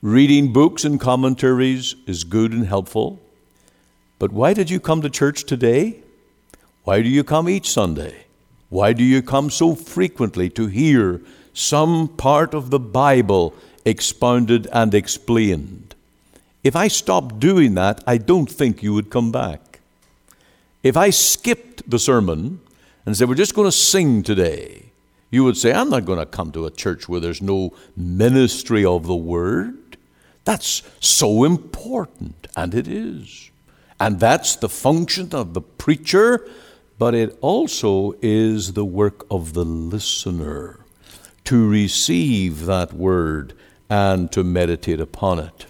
Reading books and commentaries is good and helpful. But why did you come to church today? Why do you come each Sunday? Why do you come so frequently to hear some part of the Bible expounded and explained? If I stopped doing that, I don't think you would come back. If I skipped the sermon and said, We're just going to sing today, you would say, I'm not going to come to a church where there's no ministry of the word. That's so important, and it is. And that's the function of the preacher, but it also is the work of the listener to receive that word and to meditate upon it.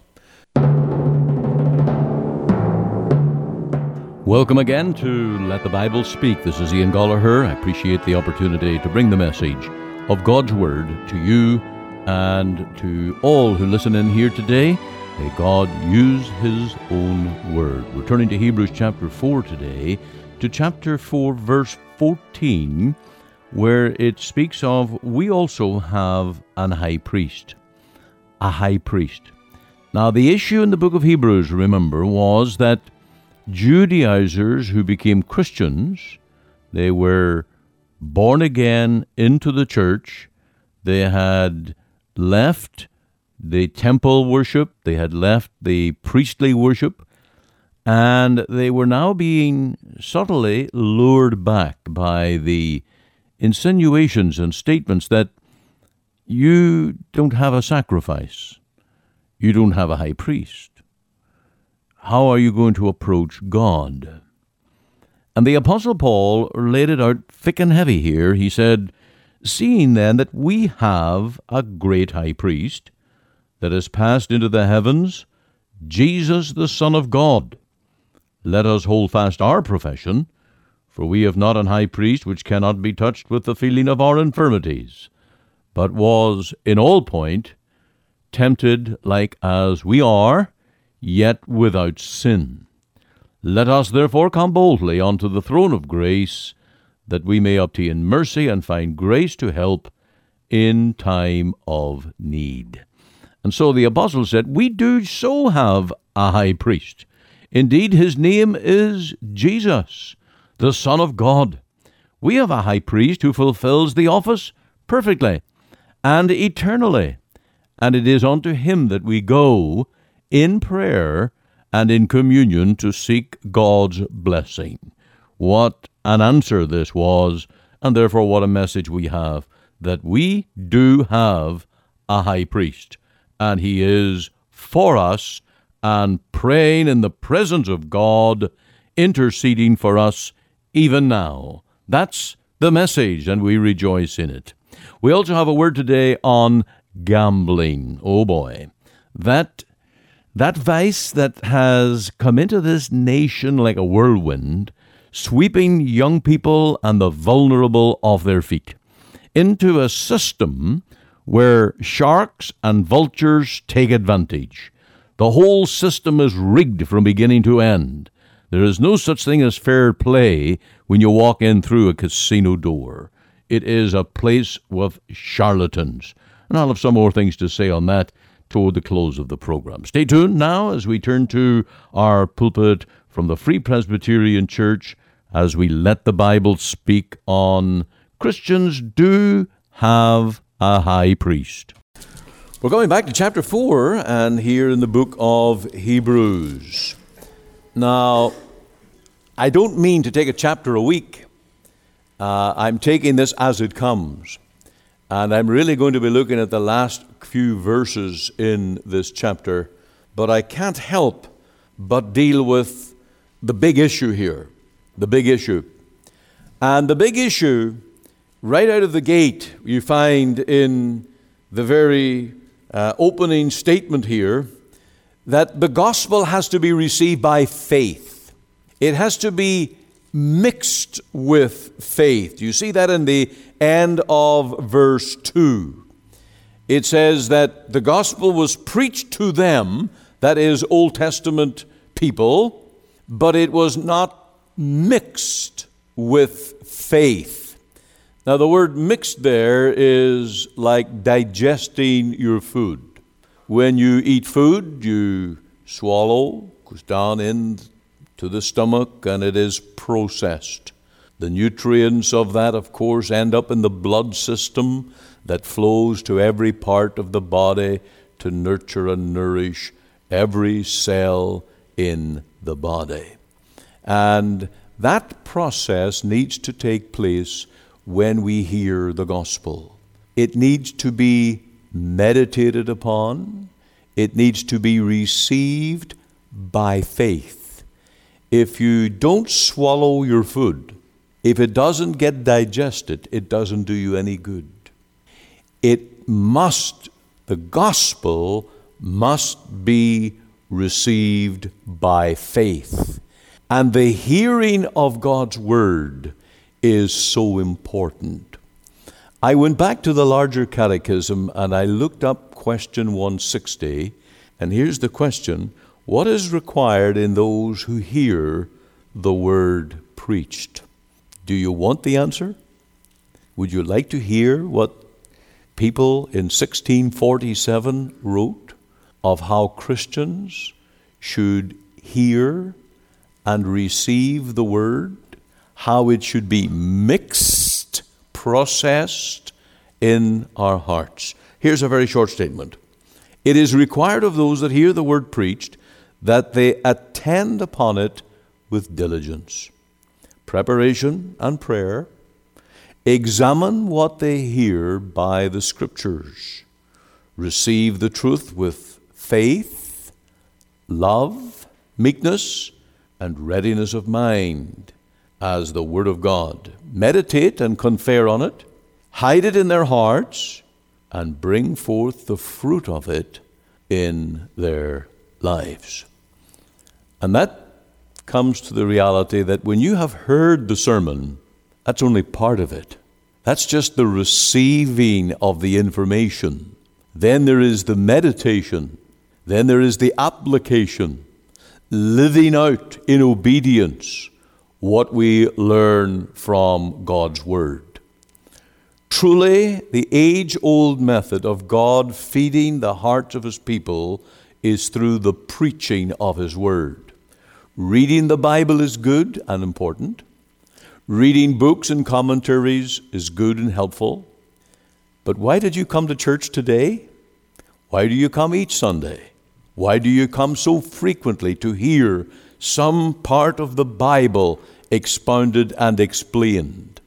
Welcome again to Let the Bible Speak. This is Ian Goligher. I appreciate the opportunity to bring the message of God's Word to you and to all who listen in here today. May God use His own Word. We're turning to Hebrews chapter 4 today, to chapter 4, verse 14, where it speaks of we also have an high priest. A high priest. Now, the issue in the book of Hebrews, remember, was that Judaizers who became Christians. They were born again into the church. They had left the temple worship, they had left the priestly worship, and they were now being subtly lured back by the insinuations and statements that you don't have a sacrifice, you don't have a high priest how are you going to approach God? And the Apostle Paul laid it out thick and heavy here. He said, Seeing then that we have a great high priest that has passed into the heavens, Jesus the Son of God, let us hold fast our profession, for we have not an high priest which cannot be touched with the feeling of our infirmities, but was in all point tempted like as we are yet without sin. Let us therefore come boldly unto the throne of grace, that we may obtain mercy and find grace to help in time of need. And so the apostle said, We do so have a high priest. Indeed, his name is Jesus, the Son of God. We have a high priest who fulfills the office perfectly and eternally, and it is unto him that we go in prayer and in communion to seek God's blessing. What an answer this was, and therefore what a message we have that we do have a high priest, and he is for us and praying in the presence of God, interceding for us even now. That's the message, and we rejoice in it. We also have a word today on gambling. Oh boy. That that vice that has come into this nation like a whirlwind, sweeping young people and the vulnerable off their feet into a system where sharks and vultures take advantage. The whole system is rigged from beginning to end. There is no such thing as fair play when you walk in through a casino door. It is a place with charlatans. And I'll have some more things to say on that toward the close of the program. Stay tuned now as we turn to our pulpit from the Free Presbyterian Church as we let the Bible speak on Christians do have a high priest. We're going back to chapter 4 and here in the book of Hebrews. Now, I don't mean to take a chapter a week. Uh, I'm taking this as it comes. And I'm really going to be looking at the last few verses in this chapter, but I can't help but deal with the big issue here. The big issue. And the big issue, right out of the gate, you find in the very uh, opening statement here that the gospel has to be received by faith. It has to be mixed with faith. You see that in the end of verse 2. It says that the gospel was preached to them, that is, Old Testament people, but it was not mixed with faith. Now, the word mixed there is like digesting your food. when you eat food, you swallow, goes down into the stomach, and it is processed. The nutrients of that, of course, end up in the blood system that flows to every part of the body to nurture and nourish every cell in the body. And that process needs to take place when we hear the gospel. It needs to be meditated upon, it needs to be received by faith. If you don't swallow your food, if it doesn't get digested, it doesn't do you any good. It must, the gospel must be received by faith. And the hearing of God's word is so important. I went back to the larger catechism and I looked up question 160, and here's the question What is required in those who hear the word preached? Do you want the answer? Would you like to hear what people in 1647 wrote of how Christians should hear and receive the word, how it should be mixed, processed in our hearts. Here's a very short statement It is required of those that hear the word preached that they attend upon it with diligence, preparation, and prayer. Examine what they hear by the Scriptures. Receive the truth with faith, love, meekness, and readiness of mind as the Word of God. Meditate and confer on it, hide it in their hearts, and bring forth the fruit of it in their lives. And that comes to the reality that when you have heard the sermon, that's only part of it. That's just the receiving of the information. Then there is the meditation. Then there is the application living out in obedience what we learn from God's Word. Truly, the age old method of God feeding the hearts of His people is through the preaching of His Word. Reading the Bible is good and important. Reading books and commentaries is good and helpful. But why did you come to church today? Why do you come each Sunday? Why do you come so frequently to hear some part of the Bible expounded and explained?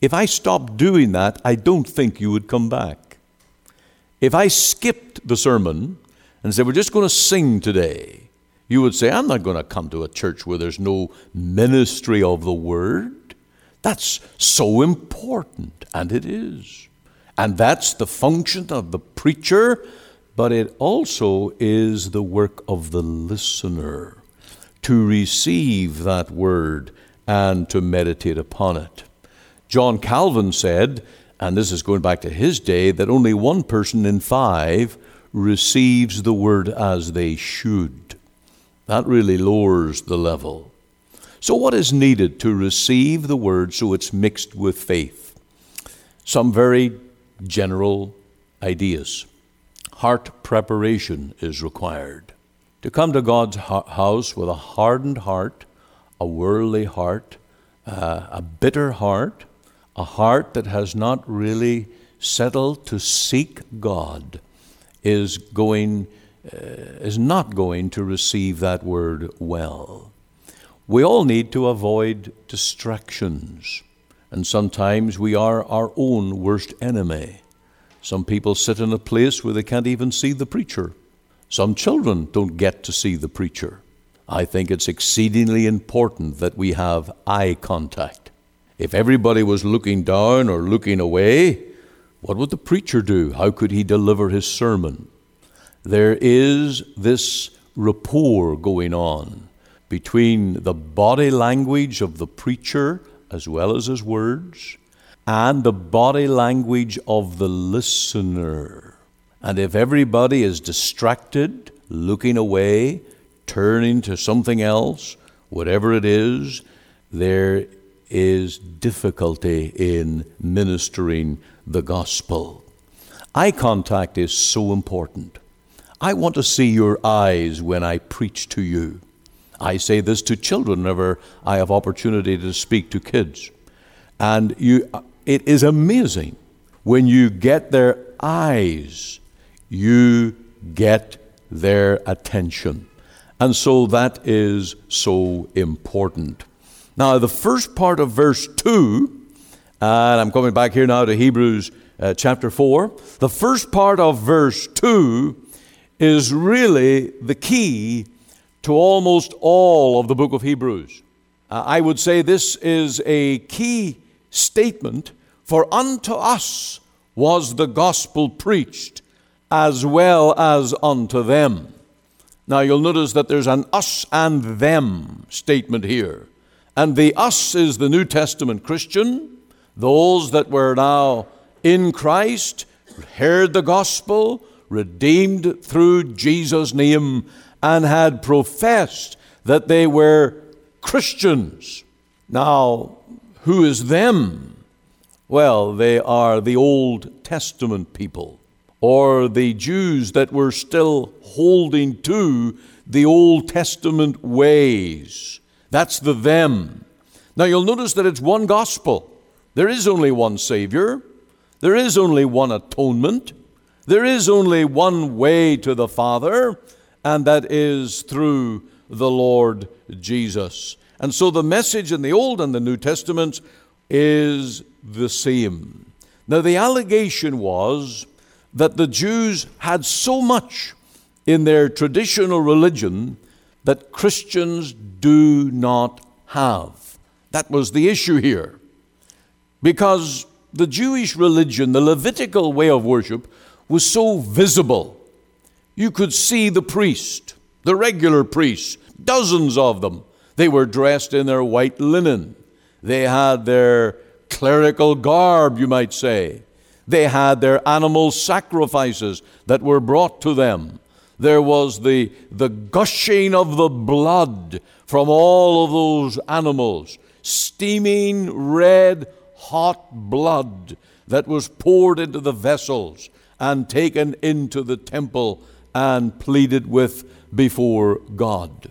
If I stopped doing that, I don't think you would come back. If I skipped the sermon and said, We're just going to sing today, you would say, I'm not going to come to a church where there's no ministry of the word. That's so important, and it is. And that's the function of the preacher but it also is the work of the listener to receive that word and to meditate upon it. John Calvin said, and this is going back to his day, that only one person in five receives the word as they should. That really lowers the level. So, what is needed to receive the word so it's mixed with faith? Some very general ideas heart preparation is required. To come to God's house with a hardened heart, a worldly heart, uh, a bitter heart, a heart that has not really settled to seek God, is going uh, is not going to receive that word well. We all need to avoid distractions, and sometimes we are our own worst enemy. Some people sit in a place where they can't even see the preacher. Some children don't get to see the preacher. I think it's exceedingly important that we have eye contact. If everybody was looking down or looking away, what would the preacher do? How could he deliver his sermon? There is this rapport going on between the body language of the preacher as well as his words and the body language of the listener. And if everybody is distracted, looking away, turning to something else, whatever it is, there is difficulty in ministering the gospel. Eye contact is so important. I want to see your eyes when I preach to you. I say this to children whenever I have opportunity to speak to kids. And you, it is amazing when you get their eyes, you get their attention. And so that is so important. Now, the first part of verse 2, and I'm coming back here now to Hebrews uh, chapter 4. The first part of verse 2 is really the key to almost all of the book of Hebrews. Uh, I would say this is a key statement for unto us was the gospel preached as well as unto them. Now you'll notice that there's an us and them statement here. And the us is the New Testament Christian, those that were now in Christ, heard the gospel, redeemed through Jesus' name, and had professed that they were Christians. Now, who is them? Well, they are the Old Testament people, or the Jews that were still holding to the Old Testament ways. That's the them. Now, you'll notice that it's one gospel. There is only one Savior. There is only one atonement. There is only one way to the Father, and that is through the Lord Jesus. And so the message in the Old and the New Testaments is the same. Now, the allegation was that the Jews had so much in their traditional religion that Christians do not have. That was the issue here. Because the Jewish religion, the Levitical way of worship, was so visible. You could see the priest, the regular priests, dozens of them. They were dressed in their white linen. They had their clerical garb, you might say. They had their animal sacrifices that were brought to them. There was the, the gushing of the blood from all of those animals, steaming red hot blood that was poured into the vessels and taken into the temple and pleaded with before God.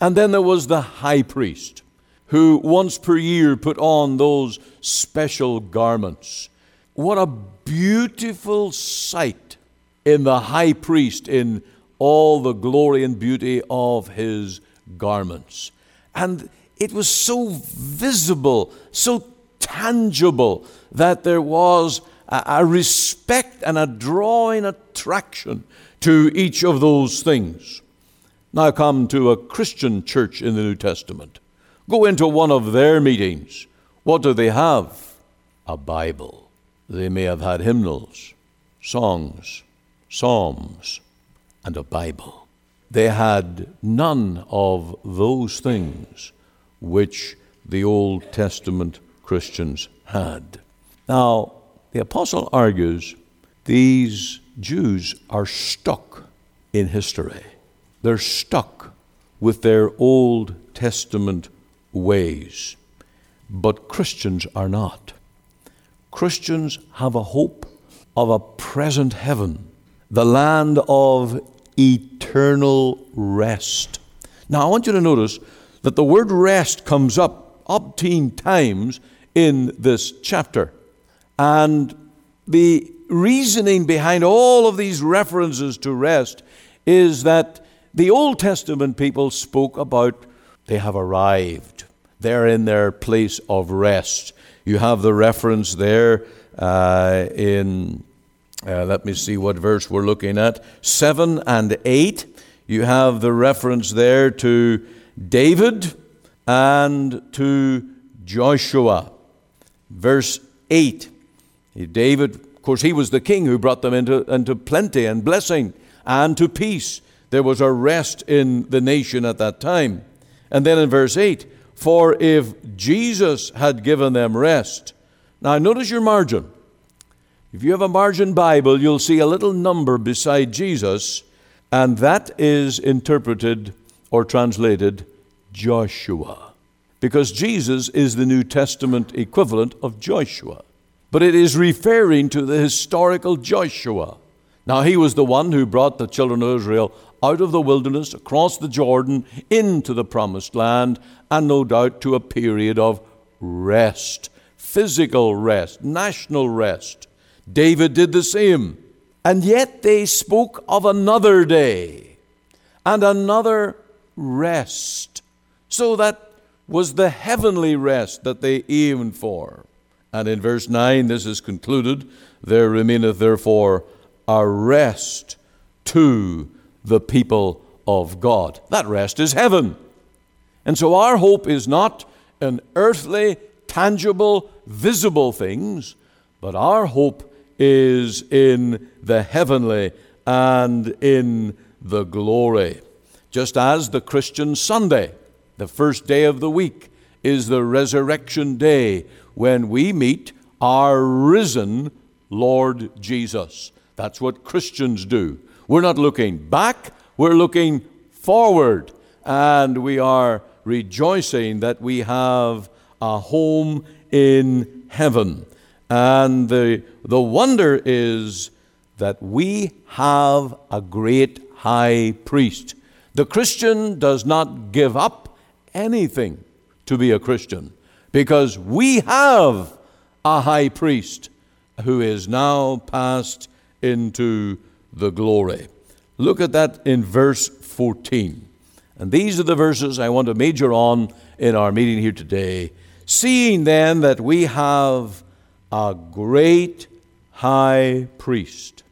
And then there was the high priest who once per year put on those special garments. What a beautiful sight in the high priest in all the glory and beauty of his garments. And it was so visible, so tangible, that there was a, respect and a drawing attraction to each of those things. Now come to a Christian church in the New Testament. Go into one of their meetings. What do they have? A Bible. They may have had hymnals, songs, psalms, and a Bible. They had none of those things which the Old Testament Christians had. Now, the apostle argues these Jews are stuck in history. They're stuck with their Old Testament ways. But Christians are not. Christians have a hope of a present heaven, the land of eternal rest. Now, I want you to notice that the word rest comes up up teen times in this chapter. And the reasoning behind all of these references to rest is that the Old Testament people spoke about they have arrived. They're in their place of rest. You have the reference there uh, in, uh, let me see what verse we're looking at, 7 and 8. You have the reference there to David and to Joshua verse 8. David, of course, he was the king who brought them into, into plenty and blessing and to peace. There was a rest in the nation at that time. And then in verse 8, for if Jesus had given them rest. Now, notice your margin. If you have a margin Bible, you'll see a little number beside Jesus, and that is interpreted or translated Joshua because Jesus is the New Testament equivalent of Joshua. But it is referring to the historical Joshua. Now, he was the one who brought the children of Israel out of the wilderness, across the Jordan, into the promised land, and no doubt to a period of rest physical rest, national rest. David did the same. And yet they spoke of another day and another rest. So that was the heavenly rest that they aimed for. And in verse 9, this is concluded there remaineth therefore a rest to the people of God. That rest is heaven. And so our hope is not in earthly, tangible, visible things, but our hope is in the heavenly and in the glory. Just as the Christian Sunday, the first day of the week, is the resurrection day when we meet our risen Lord Jesus. That's what Christians do. We're not looking back, we're looking forward, and we are rejoicing that we have a home in heaven. And the, the wonder is that we have a great high priest. The Christian does not give up anything to be a Christian because we have a high priest who is now passed into the glory. Look at that in verse 14. And these are the verses I want to major on in our meeting here today. Seeing then that we have a great high priest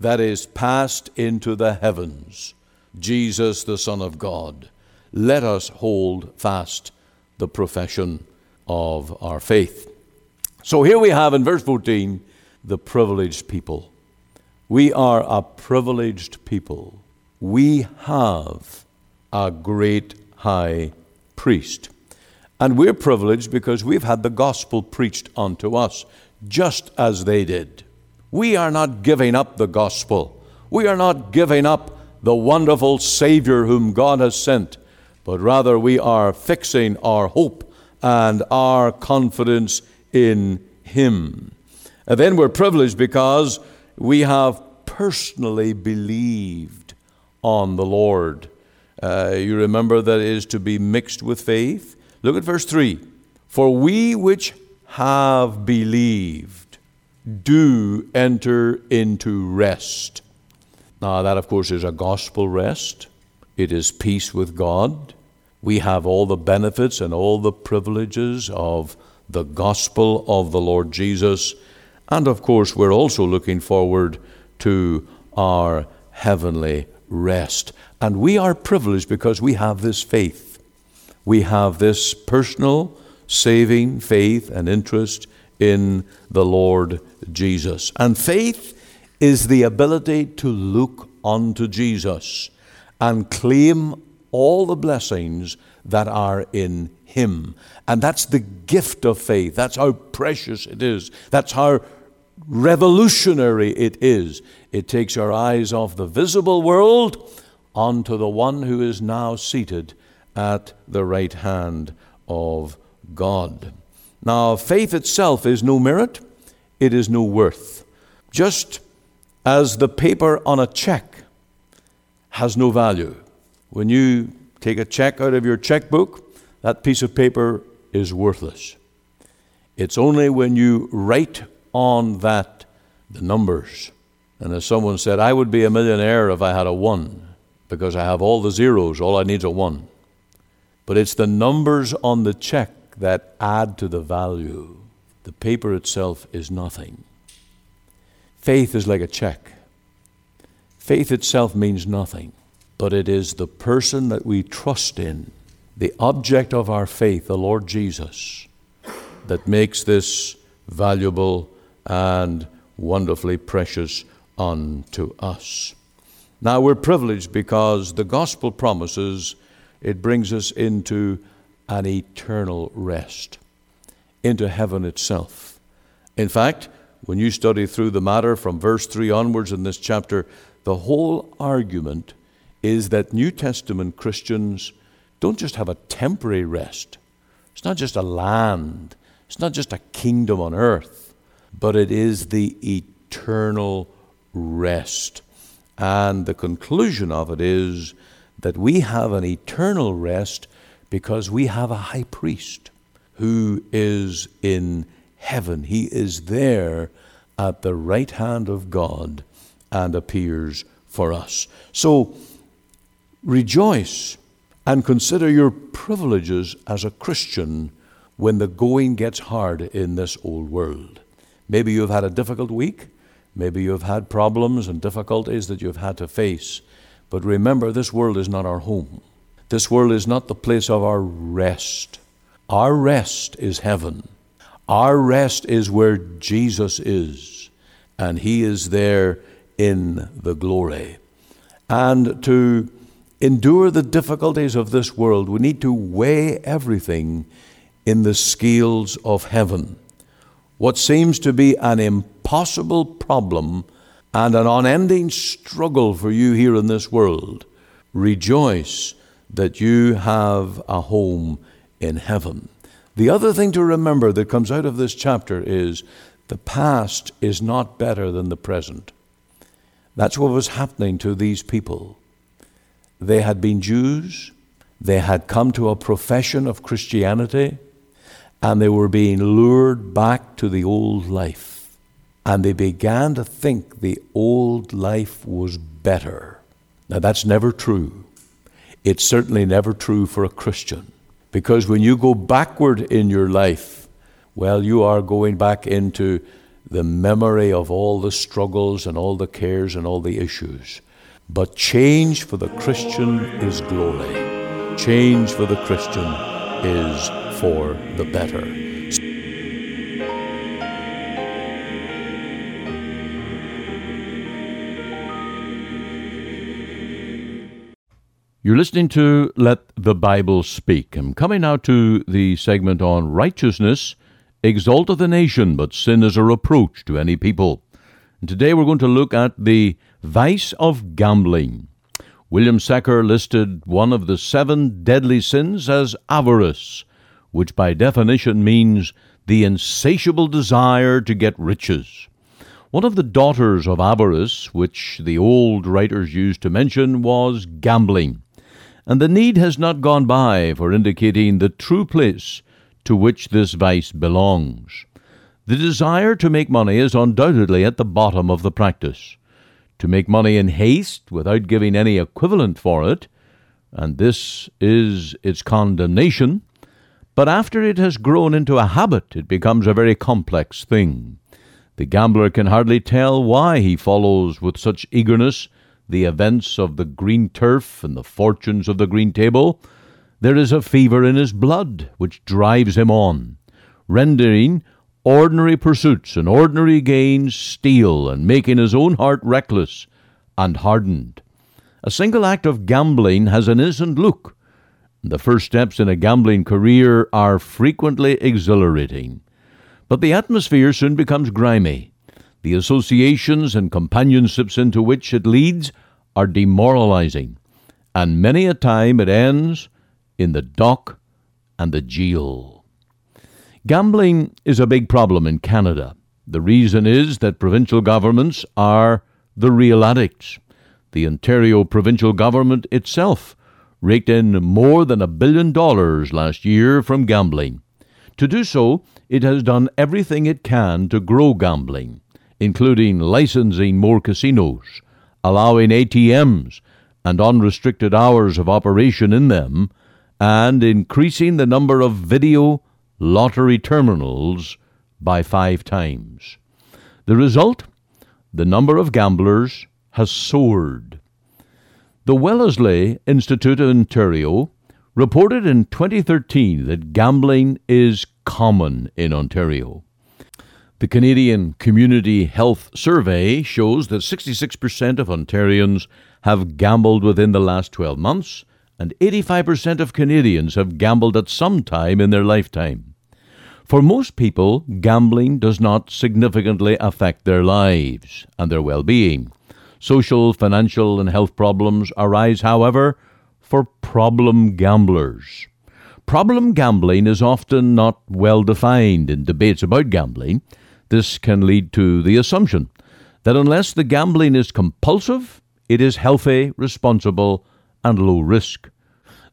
that is passed into the heavens, Jesus the Son of God, let us hold fast the profession of our faith. So here we have in verse 14 the privileged people. We are a privileged people. We have a great high priest. And we're privileged because we've had the gospel preached unto us, just as they did. We are not giving up the gospel. We are not giving up the wonderful Savior whom God has sent, but rather we are fixing our hope and our confidence in Him. And then we're privileged because we have personally believed on the Lord. Uh, you remember that is to be mixed with faith. Look at verse 3. For we which have believed do enter into rest. Now, that, of course, is a gospel rest. It is peace with God. We have all the benefits and all the privileges of the gospel of the Lord Jesus. And of course, we're also looking forward to our heavenly rest. And we are privileged because we have this faith we have this personal saving faith and interest in the Lord Jesus. And faith is the ability to look unto Jesus and claim all the blessings that are in Him. And that's the gift of faith. That's how precious it is. That's how revolutionary it is. It takes our eyes off the visible world onto the one who is now seated at the right hand of God. Now, faith itself is no merit, it is no worth. Just as the paper on a check has no value. When you take a check out of your checkbook, that piece of paper is worthless. It's only when you write on that the numbers. And as someone said, I would be a millionaire if I had a one, because I have all the zeros, all I need is a one but it's the numbers on the check that add to the value. The paper itself is nothing. Faith is like a check. Faith itself means nothing, but it is the person that we trust in, the object of our faith, the Lord Jesus, that makes this valuable and wonderfully precious unto us. Now we're privileged because the gospel promises it brings us into an eternal rest, into heaven itself. In fact, when you study through the matter from verse 3 onwards in this chapter, the whole argument is that New Testament Christians don't just have a temporary rest. It's not just a land, it's not just a kingdom on earth, but it is the eternal rest. And the conclusion of it is that we have an eternal rest because we have a high priest who is in heaven. He is there at the right hand of God and appears for us. So rejoice and consider your privileges as a Christian when the going gets hard in this old world. Maybe you've had a difficult week. Maybe you've had problems and difficulties that you've had to face. But remember, this world is not our home. This world is not the place of our rest. Our rest is heaven. Our rest is where Jesus is, and He is there in the glory. And to endure the difficulties of this world, we need to weigh everything in the scales of heaven. What seems to be an impossible problem and an unending struggle for you here in this world, rejoice that you have a home in heaven. The other thing to remember that comes out of this chapter is the past is not better than the present. That's what was happening to these people. They had been Jews, they had come to a profession of Christianity, and they were being lured back to the old life. And they began to think the old life was better. Now, that's never true. It's certainly never true for a Christian. Because when you go backward in your life, well, you are going back into the memory of all the struggles and all the cares and all the issues. But change for the Christian is glory. Change for the Christian is for the better. You're listening to Let the Bible Speak. I'm coming now to the segment on righteousness exalteth the nation, but sin is a reproach to any people. And today we're going to look at the vice of gambling. William Secker listed one of the seven deadly sins as avarice, which by definition means the insatiable desire to get riches. One of the daughters of avarice, which the old writers used to mention, was gambling and the need has not gone by for indicating the true place to which this vice belongs. The desire to make money is undoubtedly at the bottom of the practice. To make money in haste without giving any equivalent for it, and this is its condemnation, but after it has grown into a habit, it becomes a very complex thing. The gambler can hardly tell why he follows with such eagerness the events of the green turf and the fortunes of the green table, there is a fever in his blood which drives him on, rendering ordinary pursuits and ordinary gains steel and making his own heart reckless and hardened. A single act of gambling has an innocent look. The first steps in a gambling career are frequently exhilarating. But the atmosphere soon becomes grimy, the associations and companionships into which it leads are demoralizing, and many a time it ends in the dock and the jail. Gambling is a big problem in Canada. The reason is that provincial governments are the real addicts. The Ontario provincial government itself raked in more than a billion dollars last year from gambling. To do so, it has done everything it can to grow gambling including licensing more casinos, allowing ATMs and unrestricted hours of operation in them, and increasing the number of video lottery terminals by five times. The result? The number of gamblers has soared. The Wellesley Institute of Ontario reported in 2013 that gambling is common in Ontario. The Canadian Community Health Survey shows that 66% of Ontarians have gambled within the last 12 months, and 85% of Canadians have gambled at some time in their lifetime. For most people, gambling does not significantly affect their lives and their well being. Social, financial, and health problems arise, however, for problem gamblers. Problem gambling is often not well defined in debates about gambling. This can lead to the assumption that unless the gambling is compulsive, it is healthy, responsible, and low risk.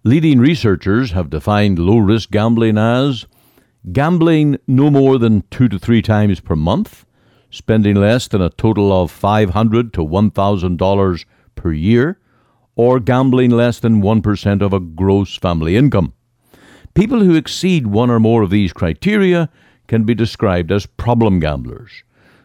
Leading researchers have defined low risk gambling as gambling no more than two to three times per month, spending less than a total of $500 to $1,000 per year, or gambling less than 1% of a gross family income. People who exceed one or more of these criteria can be described as problem gamblers.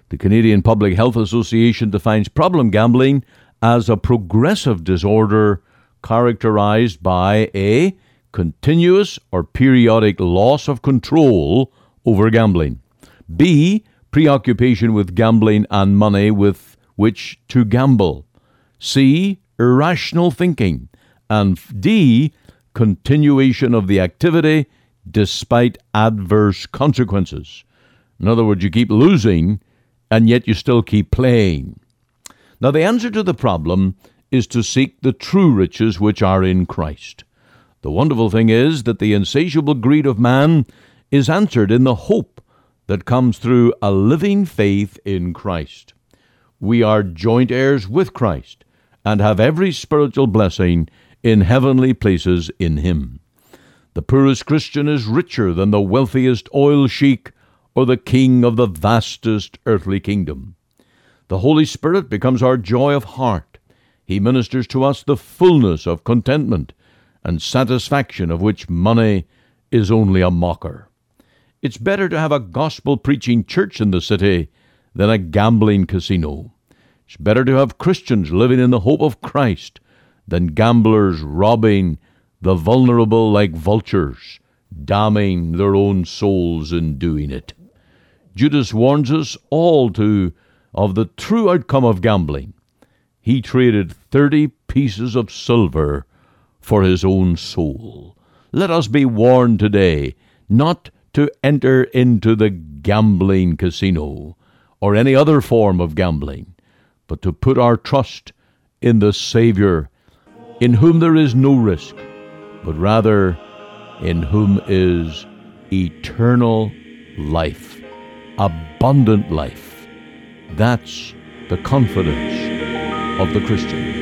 The Canadian Public Health Association defines problem gambling as a progressive disorder characterized by a continuous or periodic loss of control over gambling, b preoccupation with gambling and money with which to gamble, c irrational thinking, and d continuation of the activity despite adverse consequences. In other words, you keep losing and yet you still keep playing. Now, the answer to the problem is to seek the true riches which are in Christ. The wonderful thing is that the insatiable greed of man is answered in the hope that comes through a living faith in Christ. We are joint heirs with Christ and have every spiritual blessing in heavenly places in Him. The poorest Christian is richer than the wealthiest oil sheik or the king of the vastest earthly kingdom. The Holy Spirit becomes our joy of heart. He ministers to us the fullness of contentment and satisfaction of which money is only a mocker. It's better to have a gospel preaching church in the city than a gambling casino. It's better to have Christians living in the hope of Christ than gamblers robbing the vulnerable like vultures, damning their own souls in doing it. Judas warns us all to of the true outcome of gambling. He traded thirty pieces of silver for his own soul. Let us be warned today not to enter into the gambling casino or any other form of gambling, but to put our trust in the Saviour, in whom there is no risk, but rather in whom is eternal life, abundant life. That's the confidence of the Christian.